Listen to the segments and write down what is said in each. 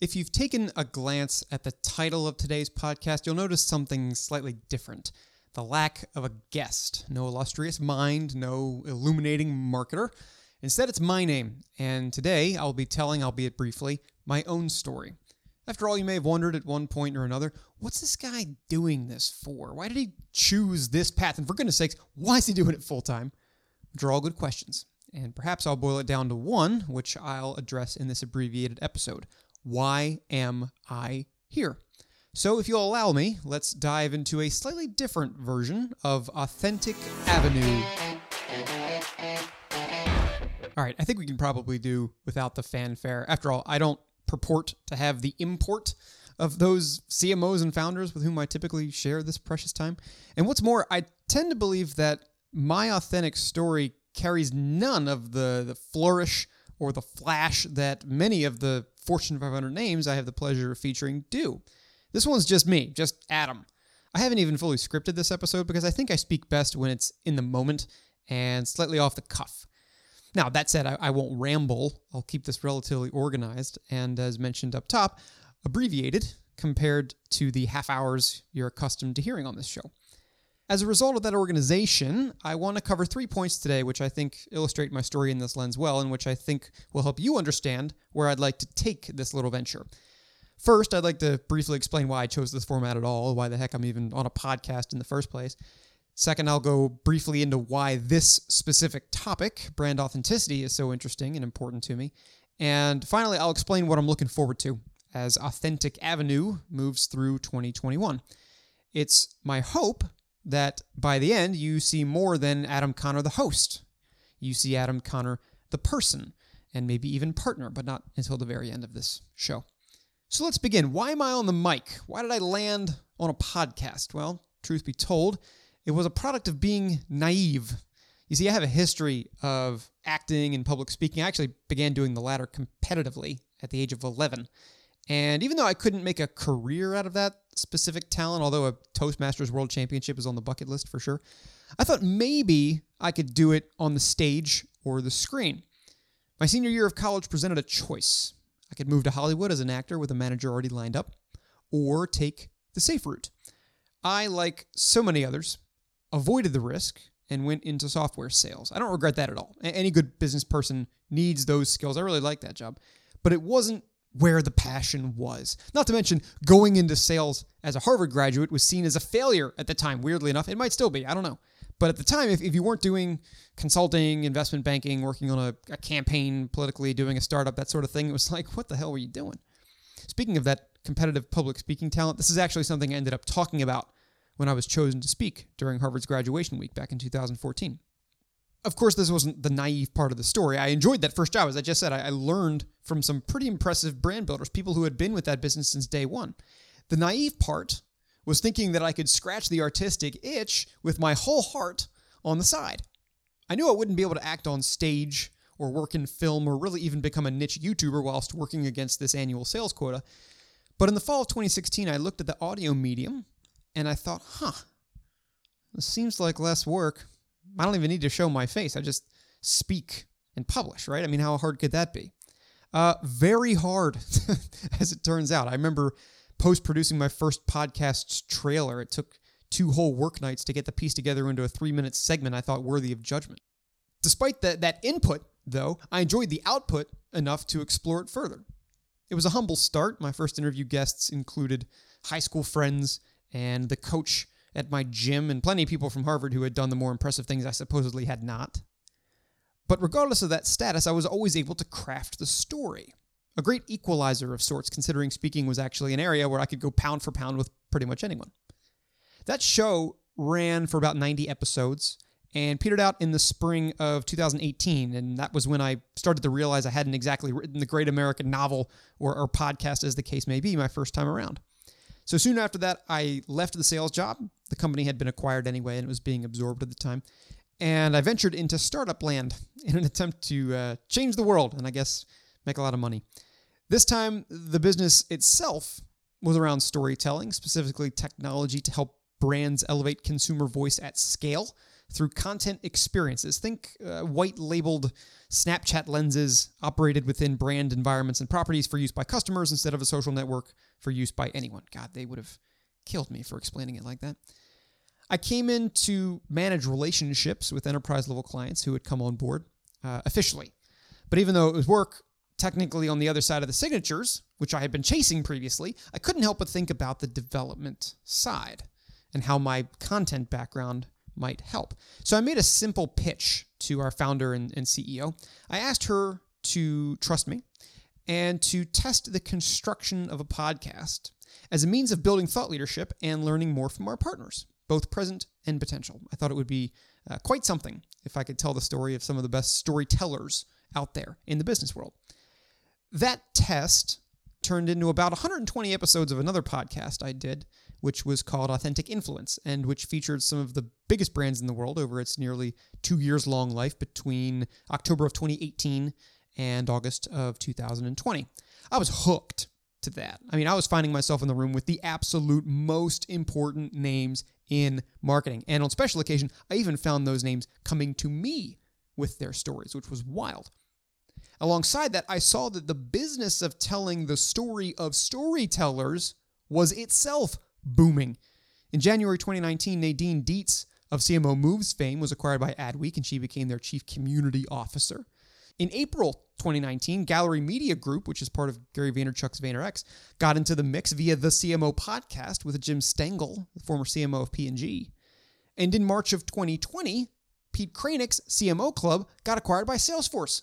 If you've taken a glance at the title of today's podcast, you'll notice something slightly different the lack of a guest. No illustrious mind, no illuminating marketer. Instead, it's my name, and today I'll be telling, albeit briefly, my own story. After all, you may have wondered at one point or another, what's this guy doing this for? Why did he choose this path? And for goodness sakes, why is he doing it full time? Which are all good questions. And perhaps I'll boil it down to one, which I'll address in this abbreviated episode. Why am I here? So, if you'll allow me, let's dive into a slightly different version of Authentic Avenue. All right, I think we can probably do without the fanfare. After all, I don't purport to have the import of those CMOs and founders with whom I typically share this precious time. And what's more, I tend to believe that my authentic story carries none of the, the flourish or the flash that many of the Fortune 500 names I have the pleasure of featuring do. This one's just me, just Adam. I haven't even fully scripted this episode because I think I speak best when it's in the moment and slightly off the cuff. Now, that said, I, I, won't ramble. I'll keep this relatively organized and, as mentioned up top, abbreviated compared to the half hours you're accustomed to hearing on this show. As a result of that organization, I want to cover three points today, which I think illustrate my story in this lens well, and which I think will help you understand where I'd like to take this little venture. First, I'd like to briefly explain why I chose this format at all, why the heck I'm even on a podcast in the first place. Second, I'll go briefly into why this specific topic, brand authenticity, is so interesting and important to me. And finally, I'll explain what I'm looking forward to as Authentic Avenue moves through 2021. It's my hope that by the end, you see more than Adam Conner, the host. You see Adam Conner, the person, and maybe even partner, but not until the very end of this show. So let's begin. Why am I on the mic? Why did I land on a podcast? Well, truth be told, it was a product of being naive. You see, I have a history of acting and public speaking. I actually began doing the latter competitively at the age of 11. And even though I couldn't make a career out of that specific talent, although a Toastmasters World Championship is on the bucket list for sure, I thought maybe I could do it on the stage or the screen. My senior year of college presented a choice. I could move to Hollywood as an actor with a manager already lined up, or take the safe route. I, like so many others, avoided the risk and went into software sales. I don't regret that at all. Any good business person needs those skills. I really like that job. But it wasn't where the passion was. Not to mention, going into sales as a Harvard graduate was seen as a failure at the time, weirdly enough. It might still be, I don't know. But at the time, if, if you weren't doing consulting, investment banking, working on a, a campaign politically, doing a startup, that sort of thing, it was like, what the hell were you doing? Speaking of that competitive public speaking talent, this is actually something I ended up talking about when I was chosen to speak during Harvard's graduation week back in 2014. Of course, this wasn't the naive part of the story. I enjoyed that first job. As I just said, I learned from some pretty impressive brand builders, people who had been with that business since day one. The naive part was thinking that I could scratch the artistic itch with my whole heart on the side. I knew I wouldn't be able to act on stage or work in film or really even become a niche YouTuber whilst working against this annual sales quota. But in the fall of 2016, I looked at the audio medium and I thought, huh, this seems like less work. I don't even need to show my face. I just speak and publish, right? I mean, how hard could that be? Uh, very hard, as it turns out. I remember post producing my first podcast's trailer. It took two whole work nights to get the piece together into a three minute segment I thought worthy of judgment. Despite that, that input, though, I enjoyed the output enough to explore it further. It was a humble start. My first interview guests included high school friends and the coach at my gym, and plenty of people from Harvard who had done the more impressive things I supposedly had not. But regardless of that status, I was always able to craft the story a great equalizer of sorts, considering speaking was actually an area where I could go pound for pound with pretty much anyone. That show ran for about 90 episodes and petered out in the spring of 2018. And that was when I started to realize I hadn't exactly written the great American novel or, or podcast, as the case may be, my first time around. So soon after that, I left the sales job. The company had been acquired anyway and it was being absorbed at the time. And I ventured into startup land in an attempt to uh, change the world and I guess make a lot of money. This time, the business itself was around storytelling, specifically technology to help brands elevate consumer voice at scale. through content experiences. Think uh, white labeled Snapchat lenses operated within brand environments and properties for use by customers instead of a social network for use by anyone. God, they would have killed me for explaining it like that. I came in to manage relationships with enterprise level clients who had come on board uh, officially. But even though it was work, technically on the other side of the signatures, which I had been chasing previously, I couldn't help but think about the development side and how my content background might help. So I made a simple pitch to our founder and, and CEO. I asked her to trust me and to test the construction of a podcast as a means of building thought leadership and learning more from our partners, both present and potential. I thought it would be uh, quite something if I could tell the story of some of the best storytellers out there in the business world. That test turned into about 120 episodes of another podcast I did, which was called Authentic Influence, and which featured some of the biggest brands in the world over its nearly two years long life between October of 2018 and August of 2020. I was hooked to that. I mean, I was finding myself in the room with the absolute most important names in marketing. And on special occasion, I even found those names coming to me with their stories, which was wild. Alongside that, I saw that the business of telling the story of storytellers was itself booming. In January 2019, Nadine Dietz of CMO Moves fame was acquired by Adweek and she became their chief community officer. In April 2019, Gallery Media Group, which is part of Gary Vaynerchuk's VaynerX, got into the mix via the CMO podcast with Jim Stengel, the former CMO of P&G. And in March of 2020, Pete Krainik's CMO Club got acquired by Salesforce.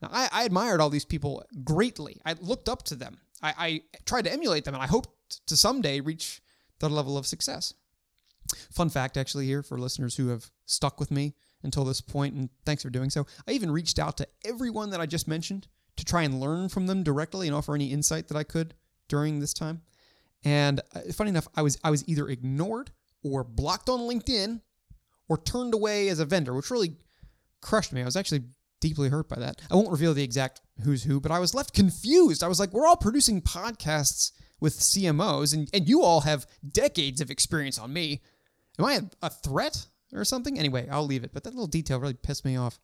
Now, I, I admired all these people greatly. I looked up to them. I, I tried to emulate them, and I hoped to someday reach their level of success. Fun fact, actually, here for listeners who have stuck with me until this point, and thanks for doing so. I even reached out to everyone that I just mentioned to try and learn from them directly and offer any insight that I could during this time. And uh, funny enough, I was I was either ignored or blocked on LinkedIn or turned away as a vendor, which really crushed me. I was actually deeply hurt by that. I won't reveal the exact who's who, but I was left confused. I was like, we're all producing podcasts with CMOs, and, and you all have decades of experience on me. Am I a, threat? or something. Anyway, I'll leave it. But that little detail really pissed me off.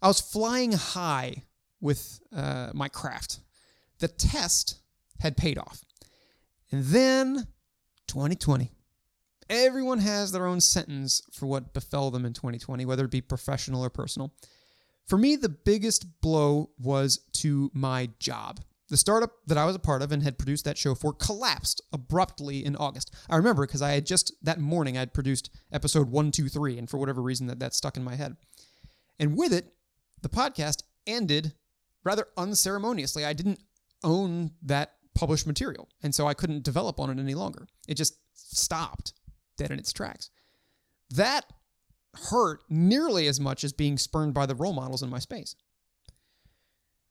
I was flying high with uh, my craft. The test had paid off. And then 2020. Everyone has their own sentence for what befell them in 2020, whether it be professional or personal. For me, the biggest blow was to my job. The startup that I was a part of and had produced that show for collapsed abruptly in August. I remember because I had just that morning I had produced episode 123 and for whatever reason that that stuck in my head. And with it, the podcast ended rather unceremoniously. I didn't own that published material, and so I couldn't develop on it any longer. It just stopped dead in its tracks. That hurt nearly as much as being spurned by the role models in my space.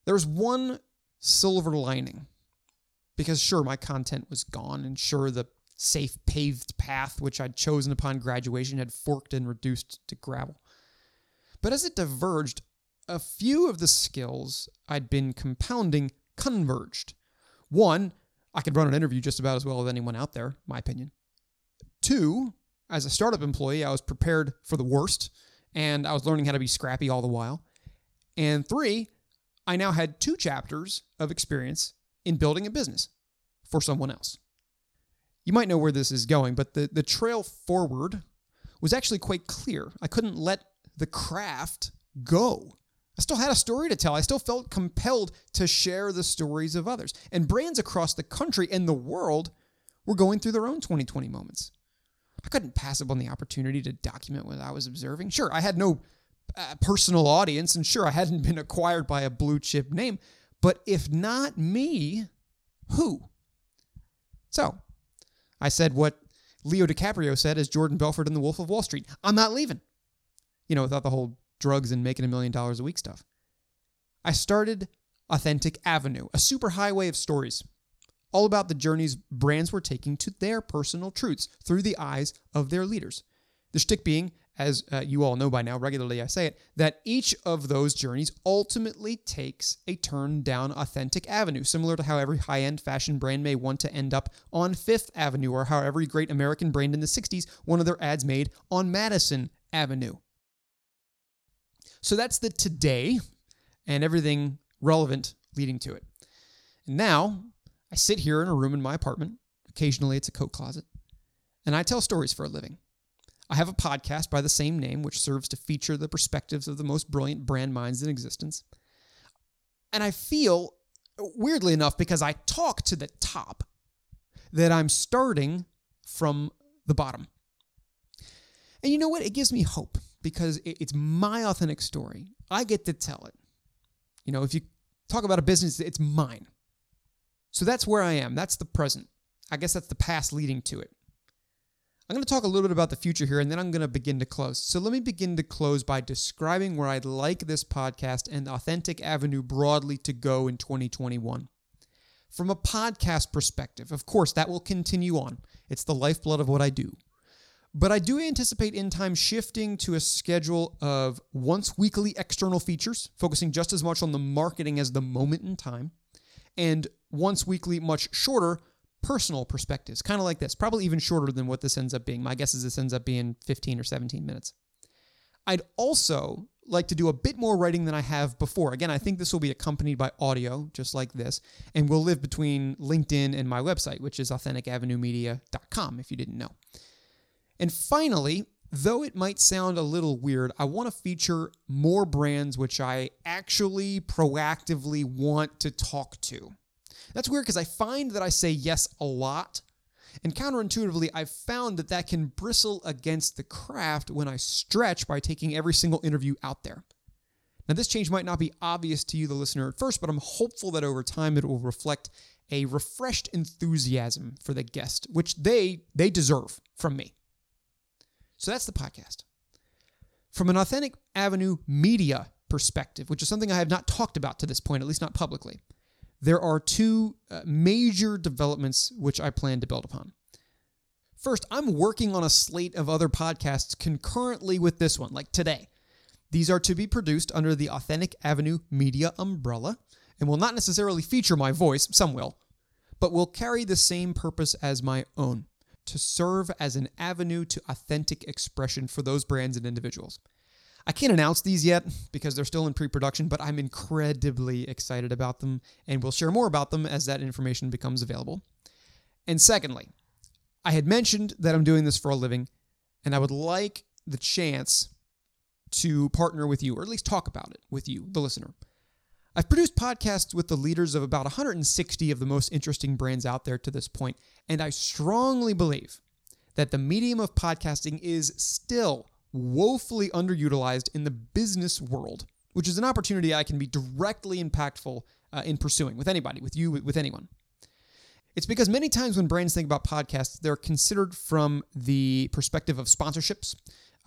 There was one silver lining. Because sure, my content was gone, and sure, the safe paved path which I'd chosen upon graduation had forked and reduced to gravel. But as it diverged, a few of the skills I'd been compounding converged. One, I could run an interview just about as well as anyone out there, my opinion. Two, as a startup employee, I was prepared for the worst, and I was learning how to be scrappy all the while. And three, I now had two chapters of experience in building a business for someone else. You might know where this is going, but the, the trail forward was actually quite clear. I couldn't let the craft go. I still had a story to tell. I still felt compelled to share the stories of others. And brands across the country and the world were going through their own 2020 moments. I couldn't pass up on the opportunity to document what I was observing. Sure, I had no personal audience. And sure, I hadn't been acquired by a blue chip name, but if not me, who? So I said what Leo DiCaprio said as Jordan Belfort in The Wolf of Wall Street I'm not leaving. You know, without the whole drugs and making a million dollars a week stuff. I started Authentic Avenue, a superhighway of stories, all about the journeys brands were taking to their personal truths through the eyes of their leaders. The shtick being as uh, you all know by now, regularly I say it, that each of those journeys ultimately takes a turn down Authentic Avenue, similar to how every high end fashion brand may want to end up on Fifth Avenue, or how every great American brand in the 60s wanted their ads made on Madison Avenue. So that's the today and everything relevant leading to it. And now I sit here in a room in my apartment. Occasionally it's a coat closet. And I tell stories for a living. I have a podcast by the same name, which serves to feature the perspectives of the most brilliant brand minds in existence. And I feel, weirdly enough, because I talk to the top, that I'm starting from the bottom. And you know what? It gives me hope because it's my authentic story. I get to tell it. You know, if you talk about a business, it's mine. So that's where I am. That's the present. I guess that's the past leading to it. I'm going to talk a little bit about the future here and then I'm going to begin to close. So let me begin to close by describing where I'd like this podcast and Authentic Avenue broadly to go in 2021. From a podcast perspective, of course, that will continue on. It's the lifeblood of what I do. But I do anticipate in time shifting to a schedule of once weekly external features, focusing just as much on the marketing as the moment in time, and once weekly, much shorter personal perspectives, kind of like this, probably even shorter than what this ends up being. My guess is this ends up being 15 or 17 minutes. I'd also like to do a bit more writing than I have before. Again, I think this will be accompanied by audio, just like this, and will live between LinkedIn and my website, which is AuthenticAvenueMedia.com, if you didn't know. And finally, though it might sound a little weird, I want to feature more brands which I actually proactively want to talk to. That's weird because I find that I say yes a lot. And counterintuitively, I've found that that can bristle against the craft when I stretch by taking every single interview out there. Now, this change might not be obvious to you, the listener, at first, but I'm hopeful that over time it will reflect a refreshed enthusiasm for the guest, which they they deserve from me. So that's the podcast. From an authentic avenue media perspective, which is something I have not talked about to this point, at least not publicly there are two uh, major developments which I plan to build upon. First, I'm working on a slate of other podcasts concurrently with this one, like today. These are to be produced under the Authentic Avenue Media umbrella and will not necessarily feature my voice, some will, but will carry the same purpose as my own to serve as an avenue to authentic expression for those brands and individuals. I can't announce these yet because they're still in pre production, but I'm incredibly excited about them and we'll share more about them as that information becomes available. And secondly, I had mentioned that I'm doing this for a living and I would like the chance to partner with you or at least talk about it with you, the listener. I've produced podcasts with the leaders of about 160 of the most interesting brands out there to this point, and I strongly believe that the medium of podcasting is still woefully underutilized in the business world, which is an opportunity I can be directly impactful uh, in pursuing with anybody, with you, with anyone. It's because many times when brands think about podcasts, they're considered from the perspective of sponsorships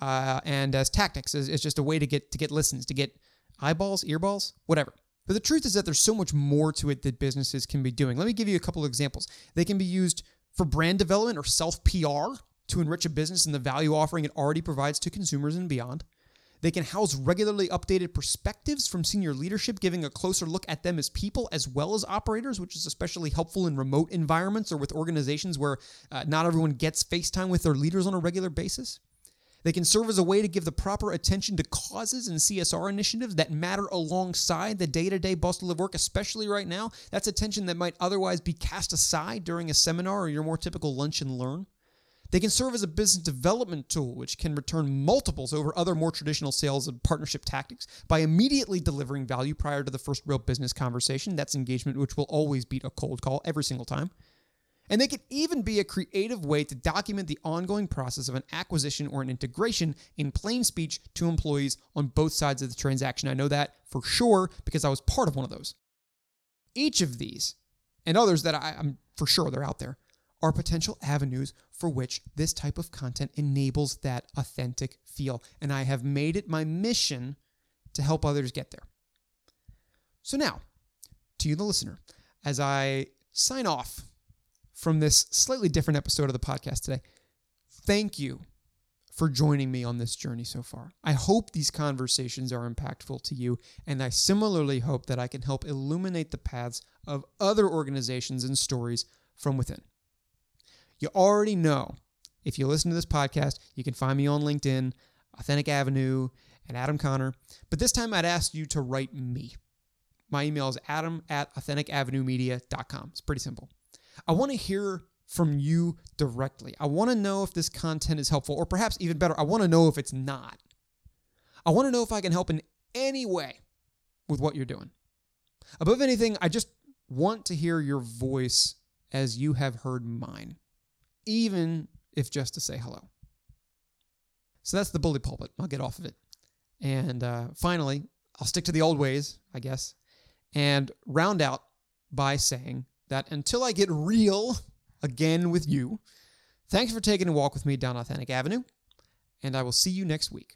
uh, and as tactics. It's just a way to get to get listens, to get eyeballs, earballs, whatever. But the truth is that there's so much more to it that businesses can be doing. Let me give you a couple of examples. They can be used for brand development or self PR to enrich a business and the value offering it already provides to consumers and beyond. They can house regularly updated perspectives from senior leadership, giving a closer look at them as people as well as operators, which is especially helpful in remote environments or with organizations where uh, not everyone gets FaceTime with their leaders on a regular basis. They can serve as a way to give the proper attention to causes and CSR initiatives that matter alongside the day to day bustle of work, especially right now. That's attention that might otherwise be cast aside during a seminar or your more typical lunch and learn. They can serve as a business development tool, which can return multiples over other more traditional sales and partnership tactics by immediately delivering value prior to the first real business conversation. That's engagement, which will always beat a cold call every single time. And they can even be a creative way to document the ongoing process of an acquisition or an integration in plain speech to employees on both sides of the transaction. I know that for sure because I was part of one of those. Each of these, and others that I, am for sure they're out there, are potential avenues for which this type of content enables that authentic feel. And I have made it my mission to help others get there. So now, to you, the listener, as I sign off from this slightly different episode of the podcast today, thank you for joining me on this journey so far. I hope these conversations are impactful to you, and I similarly hope that I can help illuminate the paths of other organizations and stories from within. You already know if you listen to this podcast, you can find me on LinkedIn. Authentic Avenue, and Adam Conner. But this time I'd ask you to write me. My email is adam at AuthenticAvenueMedia.com. It's pretty simple. I want to hear from you directly. I want to know if this content is helpful, or perhaps even better, I want to know if it's not. I want to know if I can help in any way with what you're doing. Above anything, I just want to hear your voice as you have heard mine, even if just to say hello. So that's the bully pulpit. I'll get off of it. And uh, finally, I'll stick to the old ways, I guess, and round out by saying that until I get real again with you, thanks for taking a walk with me down Authentic Avenue, and I will see you next week.